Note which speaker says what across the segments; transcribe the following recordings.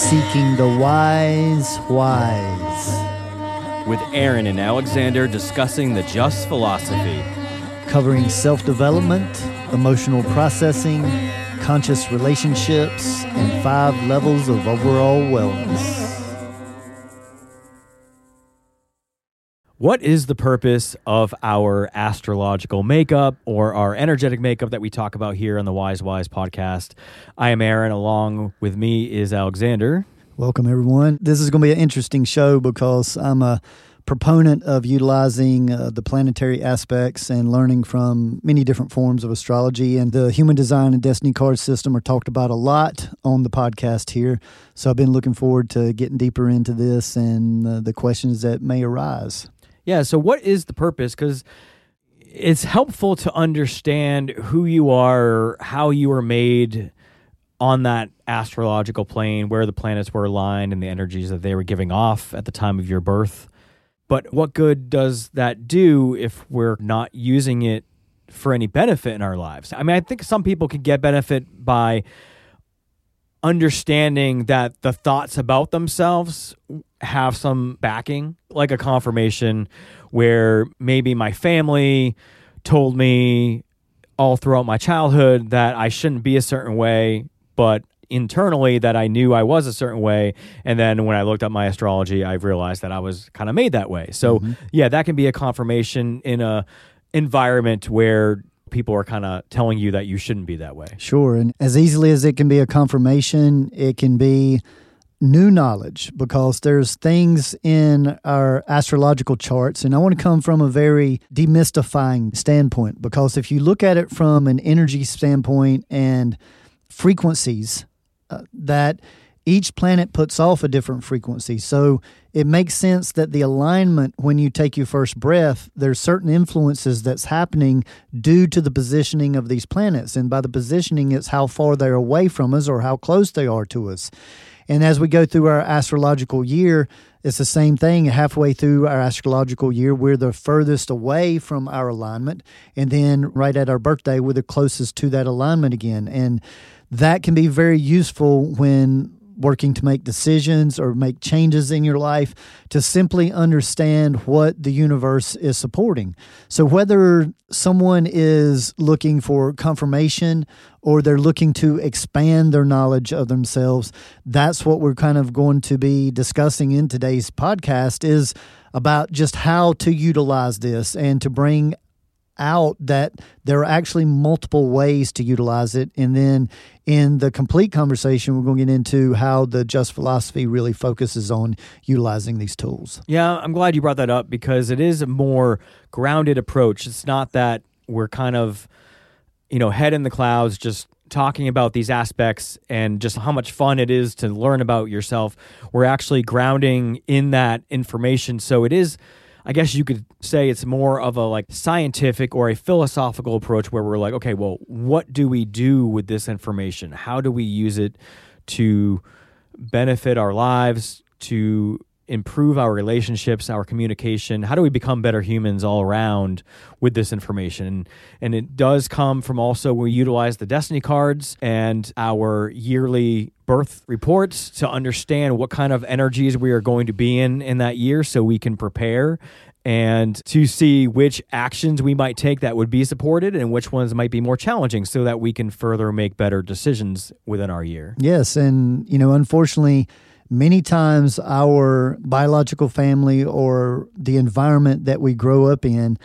Speaker 1: Seeking the Wise Whys,
Speaker 2: with Aaron and Alexander discussing the just philosophy.
Speaker 1: covering self development, emotional processing, conscious relationships, and five levels of overall wellness.
Speaker 2: What is the purpose of our astrological makeup or our energetic makeup that we talk about here on the Wise Whys podcast? I am Aaron. Along with me is Alexander.
Speaker 1: Welcome, everyone. This is going to be an interesting show because I'm a proponent of utilizing uh, the planetary aspects and learning from many different forms of astrology. And the human design and destiny card system are talked about a lot on the podcast here. So I've been looking forward to getting deeper into this and uh, the questions that may arise.
Speaker 2: Yeah. So, what is the purpose? Because it's helpful to understand who you are, how you were made on that astrological plane, where the planets were aligned, and the energies that they were giving off at the time of your birth. But what good does that do if we're not using it for any benefit in our lives? I mean, I think some people can get benefit by understanding that the thoughts about themselves have some backing, like a confirmation where maybe my family told me all throughout my childhood that I shouldn't be a certain way, but internally that I knew I was a certain way. And then when I looked up my astrology, I realized that I was kind of made that way. So
Speaker 1: Mm-hmm.
Speaker 2: yeah, that can be a confirmation in a environment where people are kind of telling you that you shouldn't be that way.
Speaker 1: Sure. And as easily as it can be a confirmation, it can be new knowledge because there's things in our astrological charts. And I want to come from a very demystifying standpoint because if you look at it from an energy standpoint and frequencies, uh, that each planet puts off a different frequency. So it makes sense that the alignment when you take your first breath, there's certain influences that's happening due to the positioning of these planets. And by the positioning, it's how far they're away from us or how close they are to us. And as we go through our astrological year, it's the same thing. Halfway through our astrological year, we're the furthest away from our alignment. And then right at our birthday, we're the closest to that alignment again. And that can be very useful when working to make decisions or make changes in your life to simply understand what the universe is supporting. So, whether someone is looking for confirmation or they're looking to expand their knowledge of themselves, that's what we're kind of going to be discussing in today's podcast is about just how to utilize this and to bring out that there are actually multiple ways to utilize it. And then in the complete conversation, we're going to get into how the just philosophy really focuses on utilizing these tools.
Speaker 2: Yeah, I'm glad you brought that up because it is a more grounded approach. It's not that we're kind of, you know, head in the clouds just talking about these aspects and just how much fun it is to learn about yourself. We're actually grounding in that information. So it is I guess you could say it's more of a like scientific or a philosophical approach where we're like, okay, well, what do we do with this information? How do we use it to benefit our lives, to improve our relationships, our communication? How do we become better humans all around with this information? And, it does come from also we utilize the destiny cards and our yearly birth reports to understand what kind of energies we are going to be in in that year so we can prepare and to see which actions we might take that would be supported and which ones might be more challenging so that we can further make better decisions within our year.
Speaker 1: Yes. And, you know, unfortunately, many times our biological family or the environment that we grow up in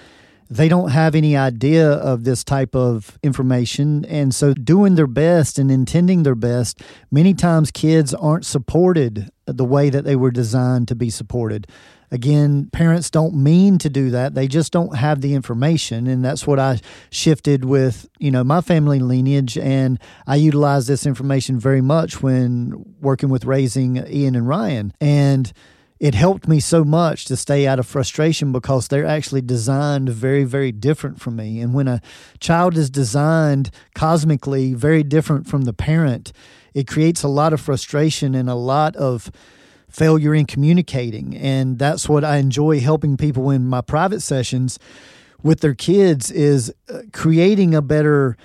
Speaker 1: they don't have any idea of this type of information. And so doing their best and intending their best many times kids aren't supported the way that they were designed to be supported again parents don't mean to do that they just don't have the information and that's what i shifted with you know my family lineage and i utilize this information very much when working with raising ian and ryan and it helped me so much to stay out of frustration because they're actually designed very, very different from me. And when a child is designed cosmically very different from the parent, it creates a lot of frustration and a lot of failure in communicating. And that's what I enjoy helping people in my private sessions with their kids is uh, creating a better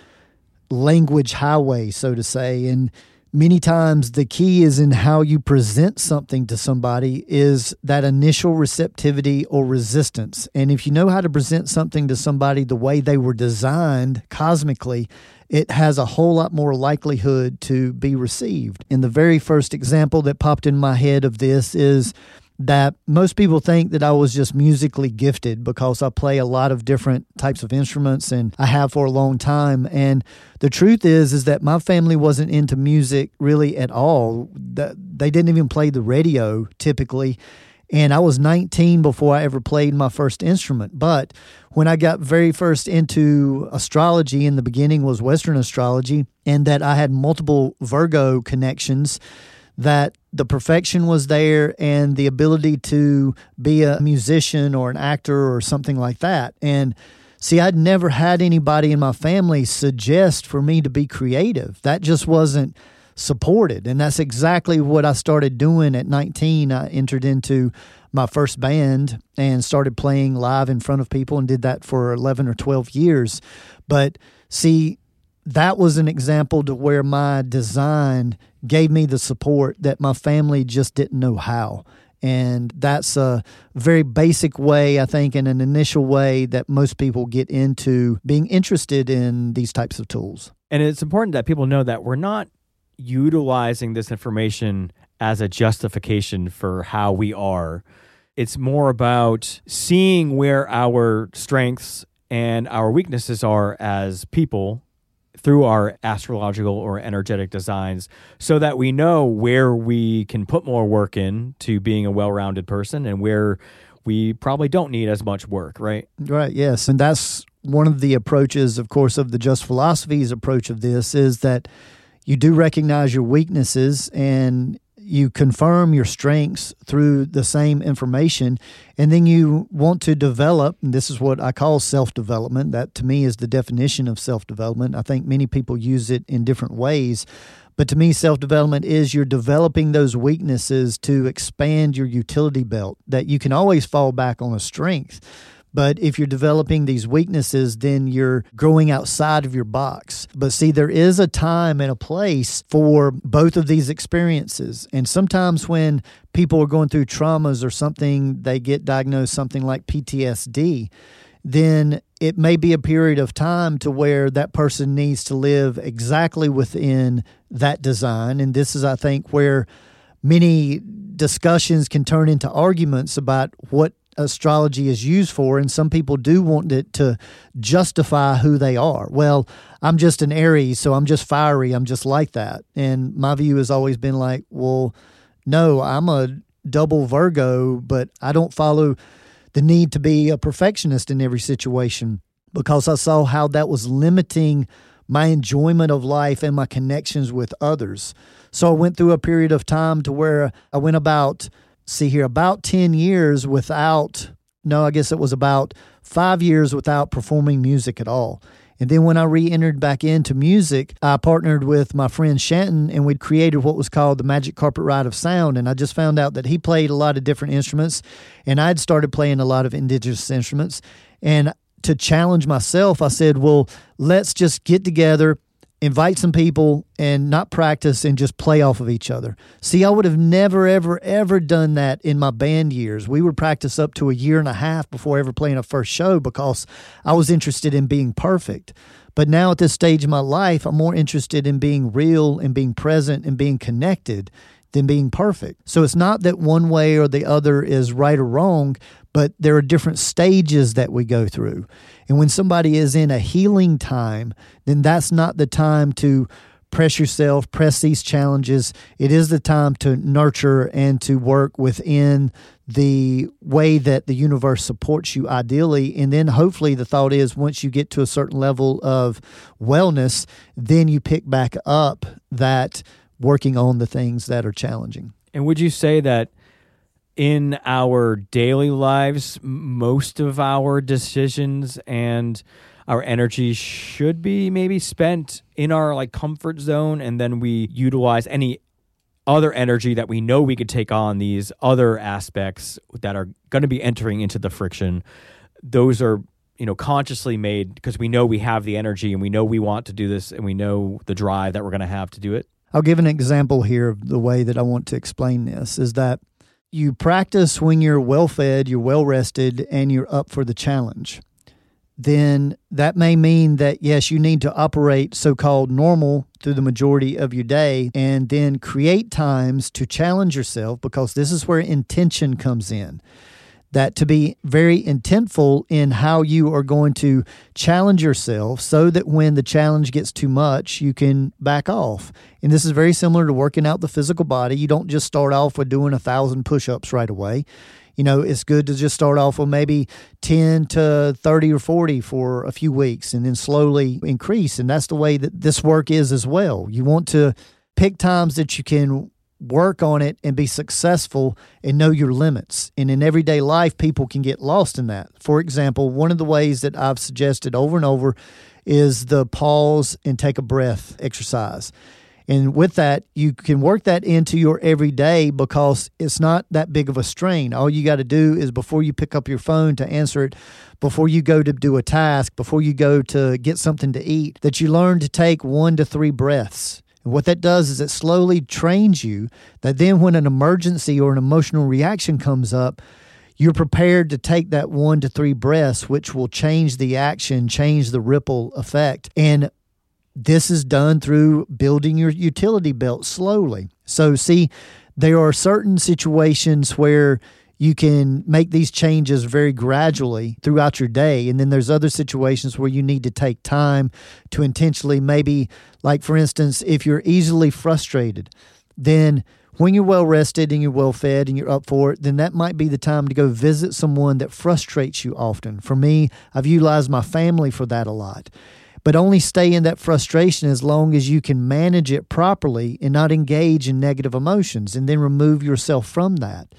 Speaker 1: language highway, so to say. And many times the key is in how you present something to somebody is that initial receptivity or resistance. And if you know how to present something to somebody the way they were designed cosmically it has a whole lot more likelihood to be received. And the very first example that popped in my head of this is that most people think that I was just musically gifted because I play a lot of different types of instruments and I have for a long time. And the truth is is that my family wasn't into music really at all. They didn't even play the radio typically. And I was 19 before I ever played my first instrument. But when I got very first into astrology in the beginning was western astrology and that I had multiple Virgo connections that the perfection was there and the ability to be a musician or an actor or something like that. And see, I'd never had anybody in my family suggest for me to be creative. That just wasn't supported. And that's exactly what I started doing at 19. I entered into my first band and started playing live in front of people and did that for 11 or 12 years. But see, that was an example to where my design gave me the support that my family just didn't know how. And that's a very basic way, I think, and an initial way that most people get into being interested in these types of tools.
Speaker 2: And it's important that people know that we're not utilizing this information as a justification for how we are. It's more about seeing where our strengths and our weaknesses are as people through our astrological or energetic designs so that we know where we can put more work in to being a well-rounded person and where we probably don't need as much work, right?
Speaker 1: Right, yes. And that's one of the approaches, of course, of the Just Philosophy's approach of this is that you do recognize your weaknesses and you confirm your strengths through the same information and then you want to develop and this is what i call self-development. That to me is the definition of self-development. I think many people use it in different ways but to me self-development is you're developing those weaknesses to expand your utility belt that you can always fall back on a strength but if you're developing these weaknesses, then you're growing outside of your box. But see, there is a time and a place for both of these experiences. And sometimes when people are going through traumas or something, they get diagnosed something like PTSD, then it may be a period of time to where that person needs to live exactly within that design. And this is, I think, where many discussions can turn into arguments about what astrology is used for, and some people do want it to justify who they are. Well, I'm just an Aries, so I'm just fiery. I'm just like that. And my view has always been like, well, no, I'm a double Virgo, but I don't follow the need to be a perfectionist in every situation because I saw how that was limiting my enjoyment of life and my connections with others. So I went through a period of time to where I went about see here, about 10 years without, no, I guess it was about five years without performing music at all. And then when I re entered back into music, I partnered with my friend Shanton and we'd created what was called the Magic Carpet Ride of Sound. And I just found out that he played a lot of different instruments and I'd started playing a lot of indigenous instruments. And to challenge myself, I said, well, let's just get together invite some people and not practice and just play off of each other. See, I would have never, ever, ever done that in my band years. We would practice up to a year and a half before ever playing a first show because I was interested in being perfect. But now at this stage of my life, I'm more interested in being real and being present and being connected than being perfect. So it's not that one way or the other is right or wrong, but there are different stages that we go through. And when somebody is in a healing time, then that's not the time to press yourself, press these challenges. It is the time to nurture and to work within the way that the universe supports you ideally. And then hopefully the thought is once you get to a certain level of wellness, then you pick back up that working on the things that are challenging.
Speaker 2: And would you say that in our daily lives, most of our decisions and our energy should be maybe spent in our like comfort zone and then we utilize any other energy that we know we could take on these other aspects that are going to be entering into the friction. Those are you know consciously made because we know we have the energy and we know we want to do this and we know the drive that we're going to have to do it.
Speaker 1: I'll give an example here of the way that I want to explain this is that you practice when you're well fed, you're well rested, and you're up for the challenge. Then that may mean that, yes, you need to operate so called normal through the majority of your day and then create times to challenge yourself because this is where intention comes in that to be very intentful in how you are going to challenge yourself so that when the challenge gets too much, you can back off. And this is very similar to working out the physical body. You don't just start off with doing a thousand push ups right away. You know, it's good to just start off with maybe 10 to 30 or 40 for a few weeks and then slowly increase. And that's the way that this work is as well. You want to pick times that you can work on it and be successful and know your limits. And in everyday life, people can get lost in that. For example, one of the ways that I've suggested over and over is the pause and take a breath exercise. And with that, you can work that into your everyday because it's not that big of a strain. All you got to do is before you pick up your phone to answer it, before you go to do a task, before you go to get something to eat, that you learn to take one to three breaths and what that does is it slowly trains you that then when an emergency or an emotional reaction comes up, you're prepared to take that one to three breaths, which will change the action, change the ripple effect. And this is done through building your utility belt slowly. So, see, there are certain situations where you can make these changes very gradually throughout your day. And then there's other situations where you need to take time to intentionally, maybe, like for instance, if you're easily frustrated, then when you're well rested and you're well fed and you're up for it, then that might be the time to go visit someone that frustrates you often. For me, I've utilized my family for that a lot. But only stay in that frustration as long as you can manage it properly and not engage in negative emotions and then remove yourself from that.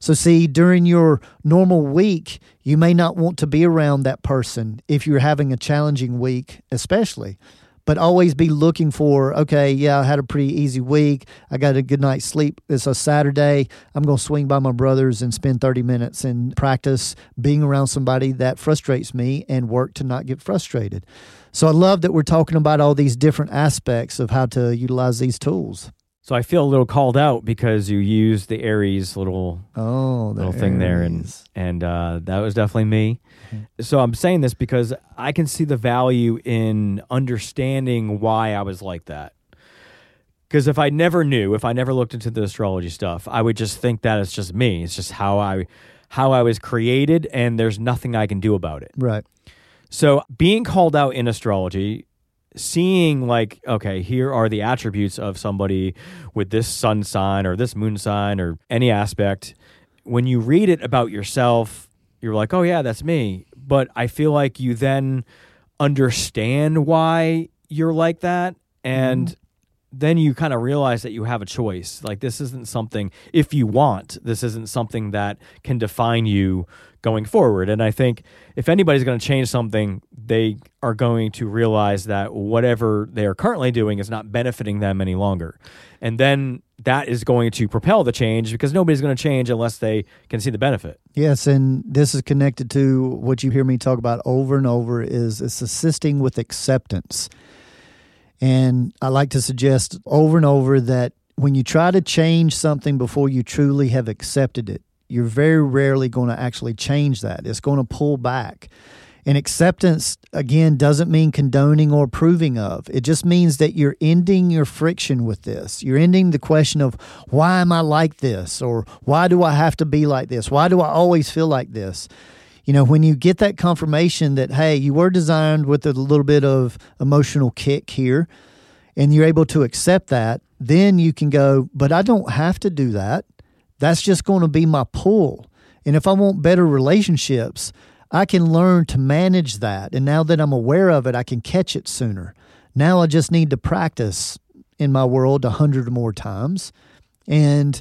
Speaker 1: So, see, during your normal week, you may not want to be around that person if you're having a challenging week, especially. But always be looking for, okay, yeah, I had a pretty easy week. I got a good night's sleep. It's a Saturday. I'm going to swing by my brother's and spend 30 minutes and practice being around somebody that frustrates me and work to not get frustrated. So I love that we're talking about all these different aspects of how to utilize these tools.
Speaker 2: So I feel a little called out because you used the Aries little
Speaker 1: oh
Speaker 2: the little thing there, and and uh, that was definitely me. Mm-hmm. So I'm saying this because I can see the value in understanding why I was like that. Because if I never knew, if I never looked into the astrology stuff, I would just think that it's just me. It's just how I how I was created, and there's nothing I can do about it.
Speaker 1: Right.
Speaker 2: So being called out in astrology seeing like okay here are the attributes of somebody with this sun sign or this moon sign or any aspect. When you read it about yourself you're like oh yeah that's me. But i feel like you then understand why you're like that. And mm-hmm. Then you kind of realize that you have a choice like this isn't something if you want this isn't something that can define you going forward. And I think if anybody's going to change something, they are going to realize that whatever they are currently doing is not benefiting them any longer. And then that is going to propel the change because nobody's going to change unless they can see the benefit.
Speaker 1: Yes, and this is connected to what you hear me talk about over and over is it's assisting with acceptance. And I like to suggest over and over that when you try to change something before you truly have accepted it, you're very rarely going to actually change that. It's going to pull back. And acceptance, again, doesn't mean condoning or approving of. It just means that you're ending your friction with this. You're ending the question of, why am I like this? Or why do I have to be like this? Why do I always feel like this? You know, when you get that confirmation that, hey, you were designed with a little bit of emotional kick here, and you're able to accept that, then you can go, but I don't have to do that. That's just going to be my pull. And if I want better relationships, I can learn to manage that. And now that I'm aware of it, I can catch it sooner. Now I just need to practice in my world a hundred more times and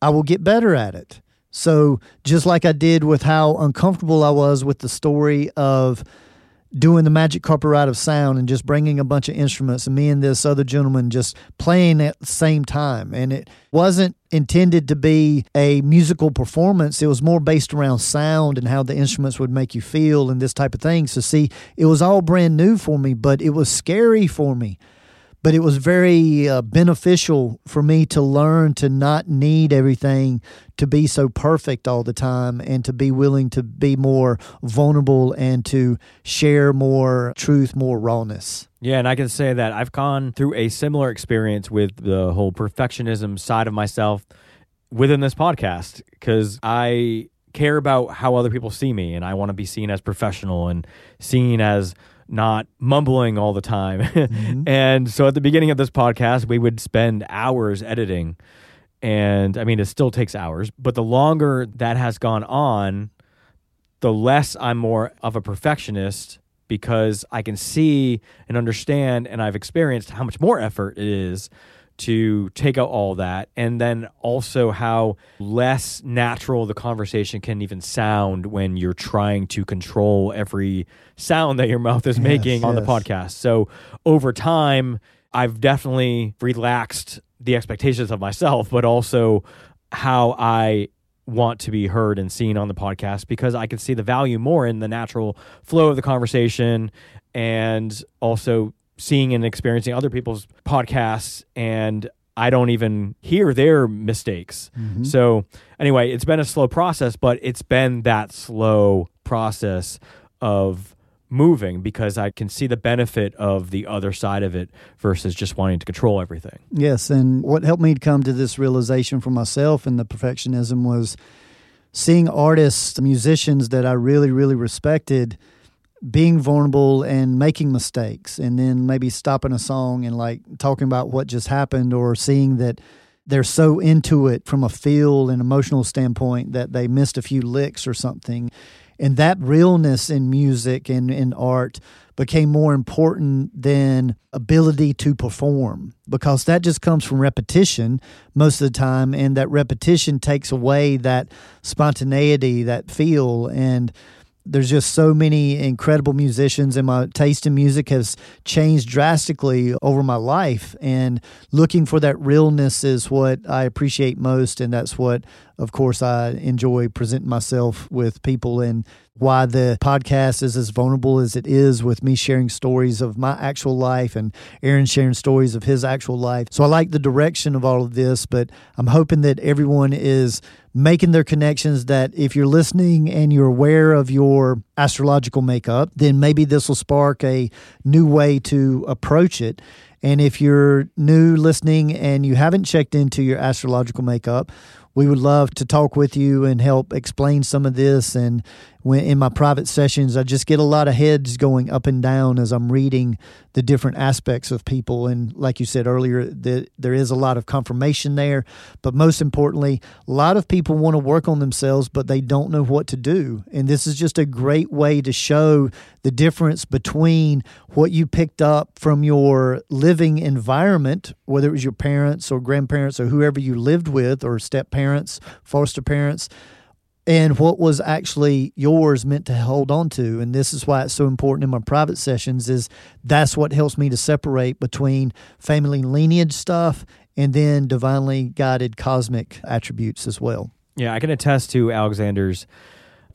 Speaker 1: I will get better at it. So, just like I did with how uncomfortable I was with the story of doing the magic carpet ride of sound and just bringing a bunch of instruments and me and this other gentleman just playing at the same time. And it wasn't intended to be a musical performance. It was more based around sound and how the instruments would make you feel and this type of thing. So see it was all brand new for me but it was scary for me but it was very uh, beneficial for me to learn to not need everything to be so perfect all the time and to be willing to be more vulnerable and to share more truth, more rawness.
Speaker 2: Yeah, and I can say that I've gone through a similar experience with the whole perfectionism side of myself within this podcast because I care about how other people see me and I want to be seen as professional and seen as not mumbling all the time. Mm-hmm. and so at the beginning of this podcast, we would spend hours editing. And I mean, it still takes hours, but the longer that has gone on, the less I'm more of a perfectionist because I can see and understand and I've experienced how much more effort it is to take out all that and then also how less natural the conversation can even sound when you're trying to control every sound that your mouth is making yes, on yes. the podcast. So over time I've definitely relaxed the expectations of myself but also how I want to be heard and seen on the podcast because I can see the value more in the natural flow of the conversation and also seeing and experiencing other people's podcasts and I don't even hear their mistakes. Mm-hmm. So, anyway, it's been a slow process, but it's been that slow process of moving because I can see the benefit of the other side of it versus just wanting to control everything.
Speaker 1: Yes. And what helped me to come to this realization for myself and the perfectionism was seeing artists, musicians that I really, really respected being vulnerable and making mistakes and then maybe stopping a song and like talking about what just happened or seeing that they're so into it from a feel and emotional standpoint that they missed a few licks or something. And that realness in music and in art became more important than ability to perform because that just comes from repetition most of the time and that repetition takes away that spontaneity that feel and there's just so many incredible musicians and my taste in music has changed drastically over my life and looking for that realness is what I appreciate most and that's what of course I enjoy presenting myself with people and why the podcast is as vulnerable as it is with me sharing stories of my actual life and Aaron sharing stories of his actual life. So I like the direction of all of this, but I'm hoping that everyone is making their connections that if you're listening and you're aware of your astrological makeup, then maybe this will spark a new way to approach it. And if you're new listening and you haven't checked into your astrological makeup, we would love to talk with you and help explain some of this. And when in my private sessions, I just get a lot of heads going up and down as I'm reading the different aspects of people. And like you said earlier, the, there is a lot of confirmation there. But most importantly, a lot of people want to work on themselves, but they don't know what to do. And this is just a great way to show the difference between what you picked up from your living environment, whether it was your parents or grandparents or whoever you lived with, or step parents, foster parents and what was actually yours meant to hold on to. And this is why it's so important in my private sessions is that's what helps me to separate between family lineage stuff and then divinely guided cosmic attributes as well.
Speaker 2: Yeah i can attest to alexander's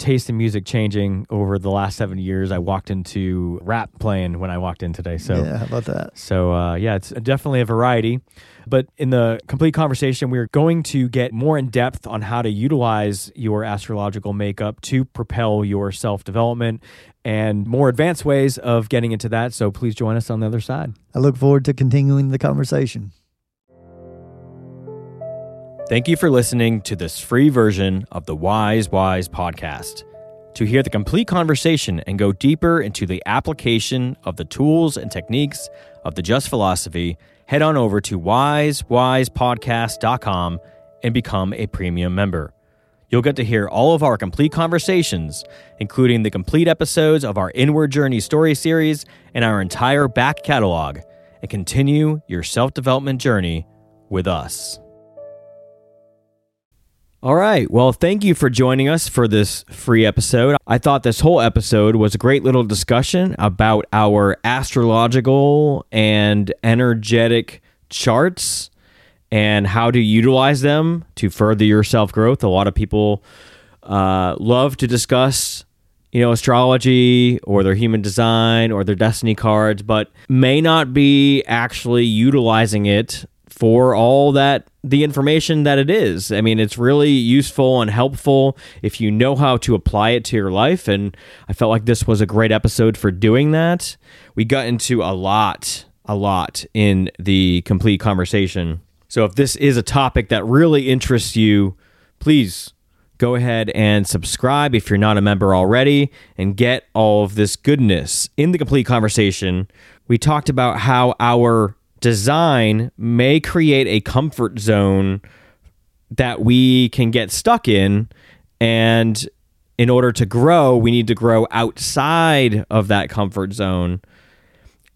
Speaker 2: taste in music changing over the last seven years. I walked into rap playing when I walked in today. So
Speaker 1: yeah, about that?
Speaker 2: So uh, yeah, it's definitely a variety. But in the complete conversation, we're going to get more in depth on how to utilize your astrological makeup to propel your self development and more advanced ways of getting into that. So please join us on the other side.
Speaker 1: I look forward to continuing the conversation.
Speaker 2: Thank you for listening to this free version of the Wise Whys podcast. To hear the complete conversation and go deeper into the application of the tools and techniques of the Just Philosophy, head on over to wisewisepodcast.com and become a premium member. You'll get to hear all of our complete conversations, including the complete episodes of our Inward Journey story series and our entire back catalog, and continue your self development journey with us. All right. Well, thank you for joining us for this free episode. I thought this whole episode was a great little discussion about our astrological and energetic charts and how to utilize them to further your self growth. A lot of people uh, love to discuss you know, astrology or their human design or their destiny cards, but may not be actually utilizing it for all that the information that it is. I mean, it's really useful and helpful if you know how to apply it to your life. And I felt like this was a great episode for doing that. We got into a lot, a lot in the complete conversation. So if this is a topic that really interests you, please go ahead and subscribe if you're not a member already and get all of this goodness. In the complete conversation, we talked about how our design may create a comfort zone that we can get stuck in. And in order to grow, we need to grow outside of that comfort zone.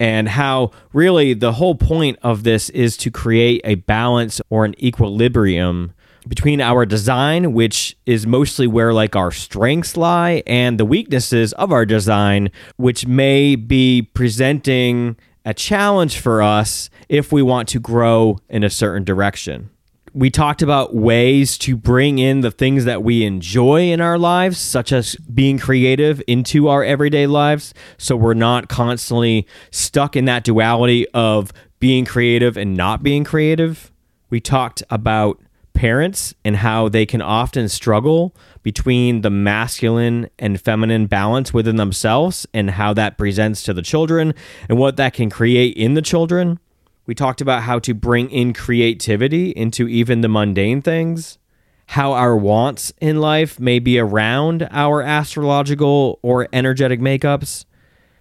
Speaker 2: And how really the whole point of this is to create a balance or an equilibrium between our design, which is mostly where like our strengths lie, and the weaknesses of our design, which may be presenting a challenge for us if we want to grow in a certain direction. We talked about ways to bring in the things that we enjoy in our lives, such as being creative, into our everyday lives. So we're not constantly stuck in that duality of being creative and not being creative. We talked about parents and how they can often struggle between the masculine and feminine balance within themselves and how that presents to the children and what that can create in the children. We talked about how to bring in creativity into even the mundane things, how our wants in life may be around our astrological or energetic makeups.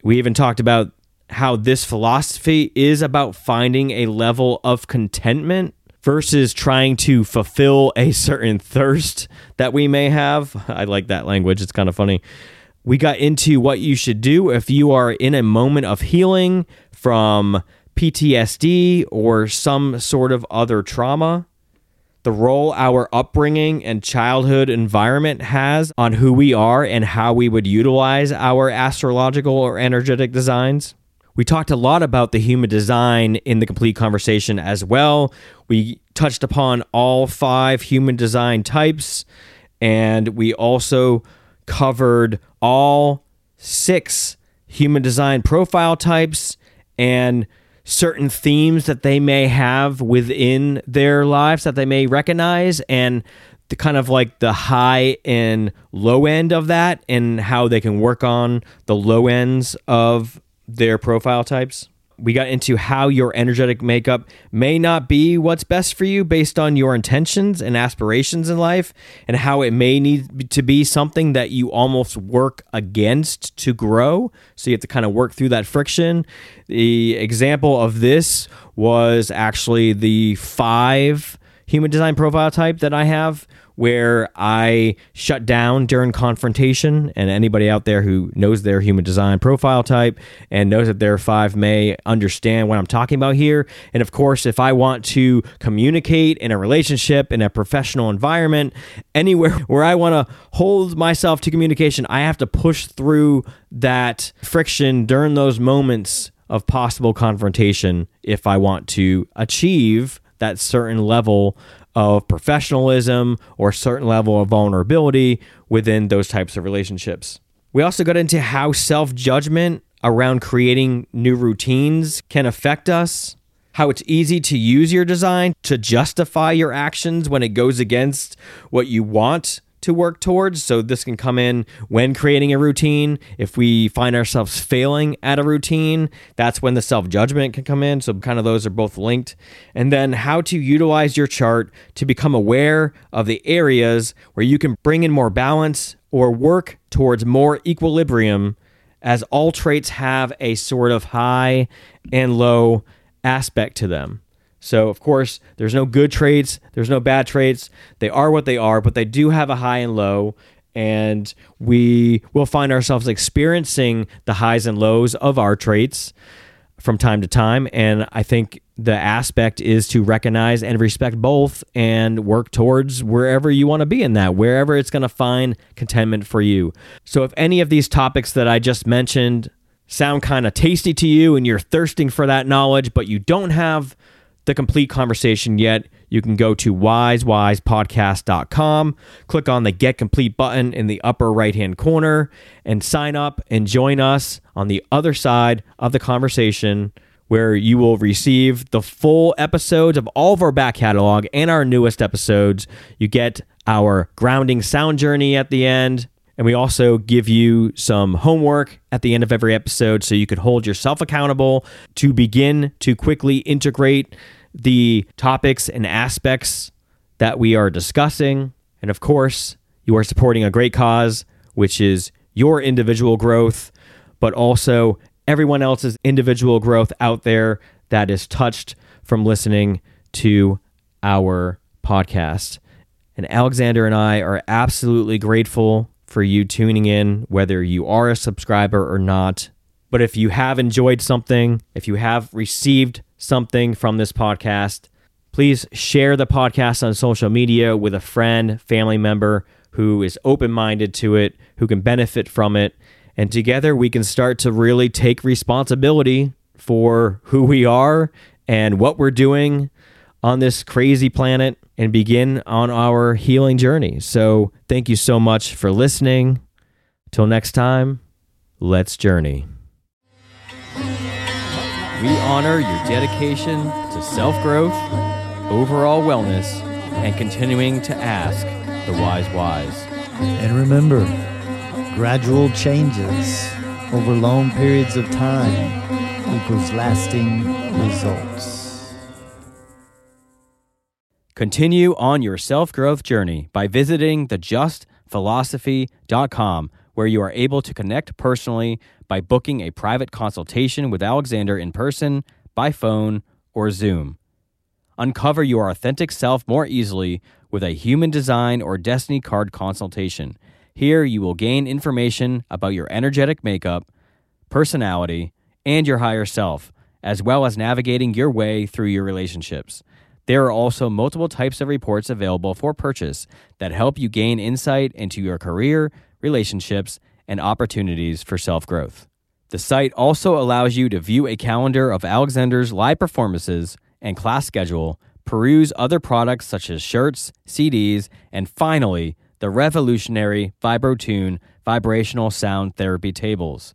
Speaker 2: We even talked about how this philosophy is about finding a level of contentment versus trying to fulfill a certain thirst that we may have. I like that language, it's kind of funny. We got into what you should do if you are in a moment of healing from PTSD or some sort of other trauma. The role our upbringing and childhood environment has on who we are and how we would utilize our astrological or energetic designs. We talked a lot about the human design in the complete conversation as well. We touched upon all five human design types, and we also covered all six human design profile types and certain themes that they may have within their lives that they may recognize and the kind of like the high and low end of that and how they can work on the low ends of their profile types. We got into how your energetic makeup may not be what's best for you based on your intentions and aspirations in life, and how it may need to be something that you almost work against to grow. So you have to kind of work through that friction. The example of this was actually the five human design profile type that I have, where I shut down during confrontation. And anybody out there who knows their human design profile type and knows that their five may understand what I'm talking about here. And of course, if I want to communicate in a relationship, in a professional environment, anywhere where I want to hold myself to communication, I have to push through that friction during those moments of possible confrontation if I want to achieve that certain level of professionalism or certain level of vulnerability within those types of relationships. We also got into how self judgment around creating new routines can affect us, how it's easy to use your design to justify your actions when it goes against what you want to work towards. So this can come in when creating a routine. If we find ourselves failing at a routine, that's when the self judgment can come in. So kind of those are both linked. And then how to utilize your chart to become aware of the areas where you can bring in more balance or work towards more equilibrium as all traits have a sort of high and low aspect to them. So, of course, there's no good traits, there's no bad traits. They are what they are, but they do have a high and low. And we will find ourselves experiencing the highs and lows of our traits from time to time. And I think the aspect is to recognize and respect both and work towards wherever you want to be in that, wherever it's going to find contentment for you. So, if any of these topics that I just mentioned sound kind of tasty to you and you're thirsting for that knowledge, but you don't have the complete conversation yet, you can go to wisewisepodcast.com, click on the Get Complete button in the upper right hand corner, and sign up and join us on the other side of the conversation where you will receive the full episodes of all of our back catalog and our newest episodes. You get our grounding sound journey at the end. And we also give you some homework at the end of every episode so you could hold yourself accountable to begin to quickly integrate the topics and aspects that we are discussing. And of course, you are supporting a great cause, which is your individual growth, but also everyone else's individual growth out there that is touched from listening to our podcast. And Alexander and I are absolutely grateful for you tuning in, whether you are a subscriber or not. But if you have enjoyed something, if you have received something from this podcast, please share the podcast on social media with a friend, family member who is open minded to it, who can benefit from it. And together we can start to really take responsibility for who we are and what we're doing on this crazy planet and begin on our healing journey. So, thank you so much for listening. Till next time, let's journey. We honor your dedication to self growth, overall wellness, and continuing to ask the Wise Whys.
Speaker 1: And remember, gradual changes over long periods of time equals lasting results.
Speaker 2: Continue on your self growth journey by visiting thejustphilosophy.com, where you are able to connect personally by booking a private consultation with Alexander in person, by phone, or Zoom. Uncover your authentic self more easily with a human design or destiny card consultation. Here you will gain information about your energetic makeup, personality, and your higher self, as well as navigating your way through your relationships. There are also multiple types of reports available for purchase that help you gain insight into your career, relationships, and opportunities for self growth. The site also allows you to view a calendar of Alexander's live performances and class schedule, peruse other products such as shirts, CDs, and finally, the revolutionary VibroTune vibrational sound therapy tables.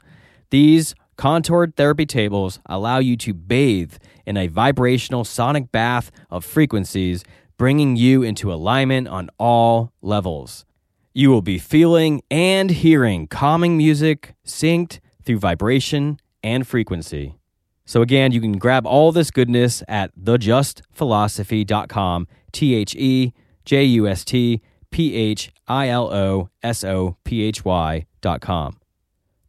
Speaker 2: These contoured therapy tables allow you to bathe in a vibrational sonic bath of frequencies, bringing you into alignment on all levels. You will be feeling and hearing calming music synced through vibration and frequency. So, again, you can grab all this goodness at thejustphilosophy.com, T H E J U S T P H I L O S O P H Y.com.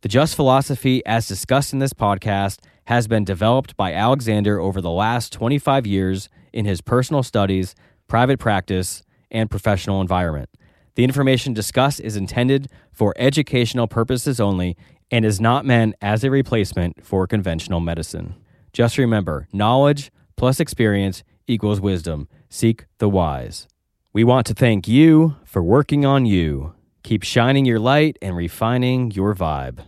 Speaker 2: The Just Philosophy, as discussed in this podcast, has been developed by Alexander over the last 25 years in his personal studies, private practice, and professional environment. The information discussed is intended for educational purposes only and is not meant as a replacement for conventional medicine. Just remember knowledge plus experience equals wisdom. Seek the wise. We want to thank you for working on you. Keep shining your light and refining your vibe.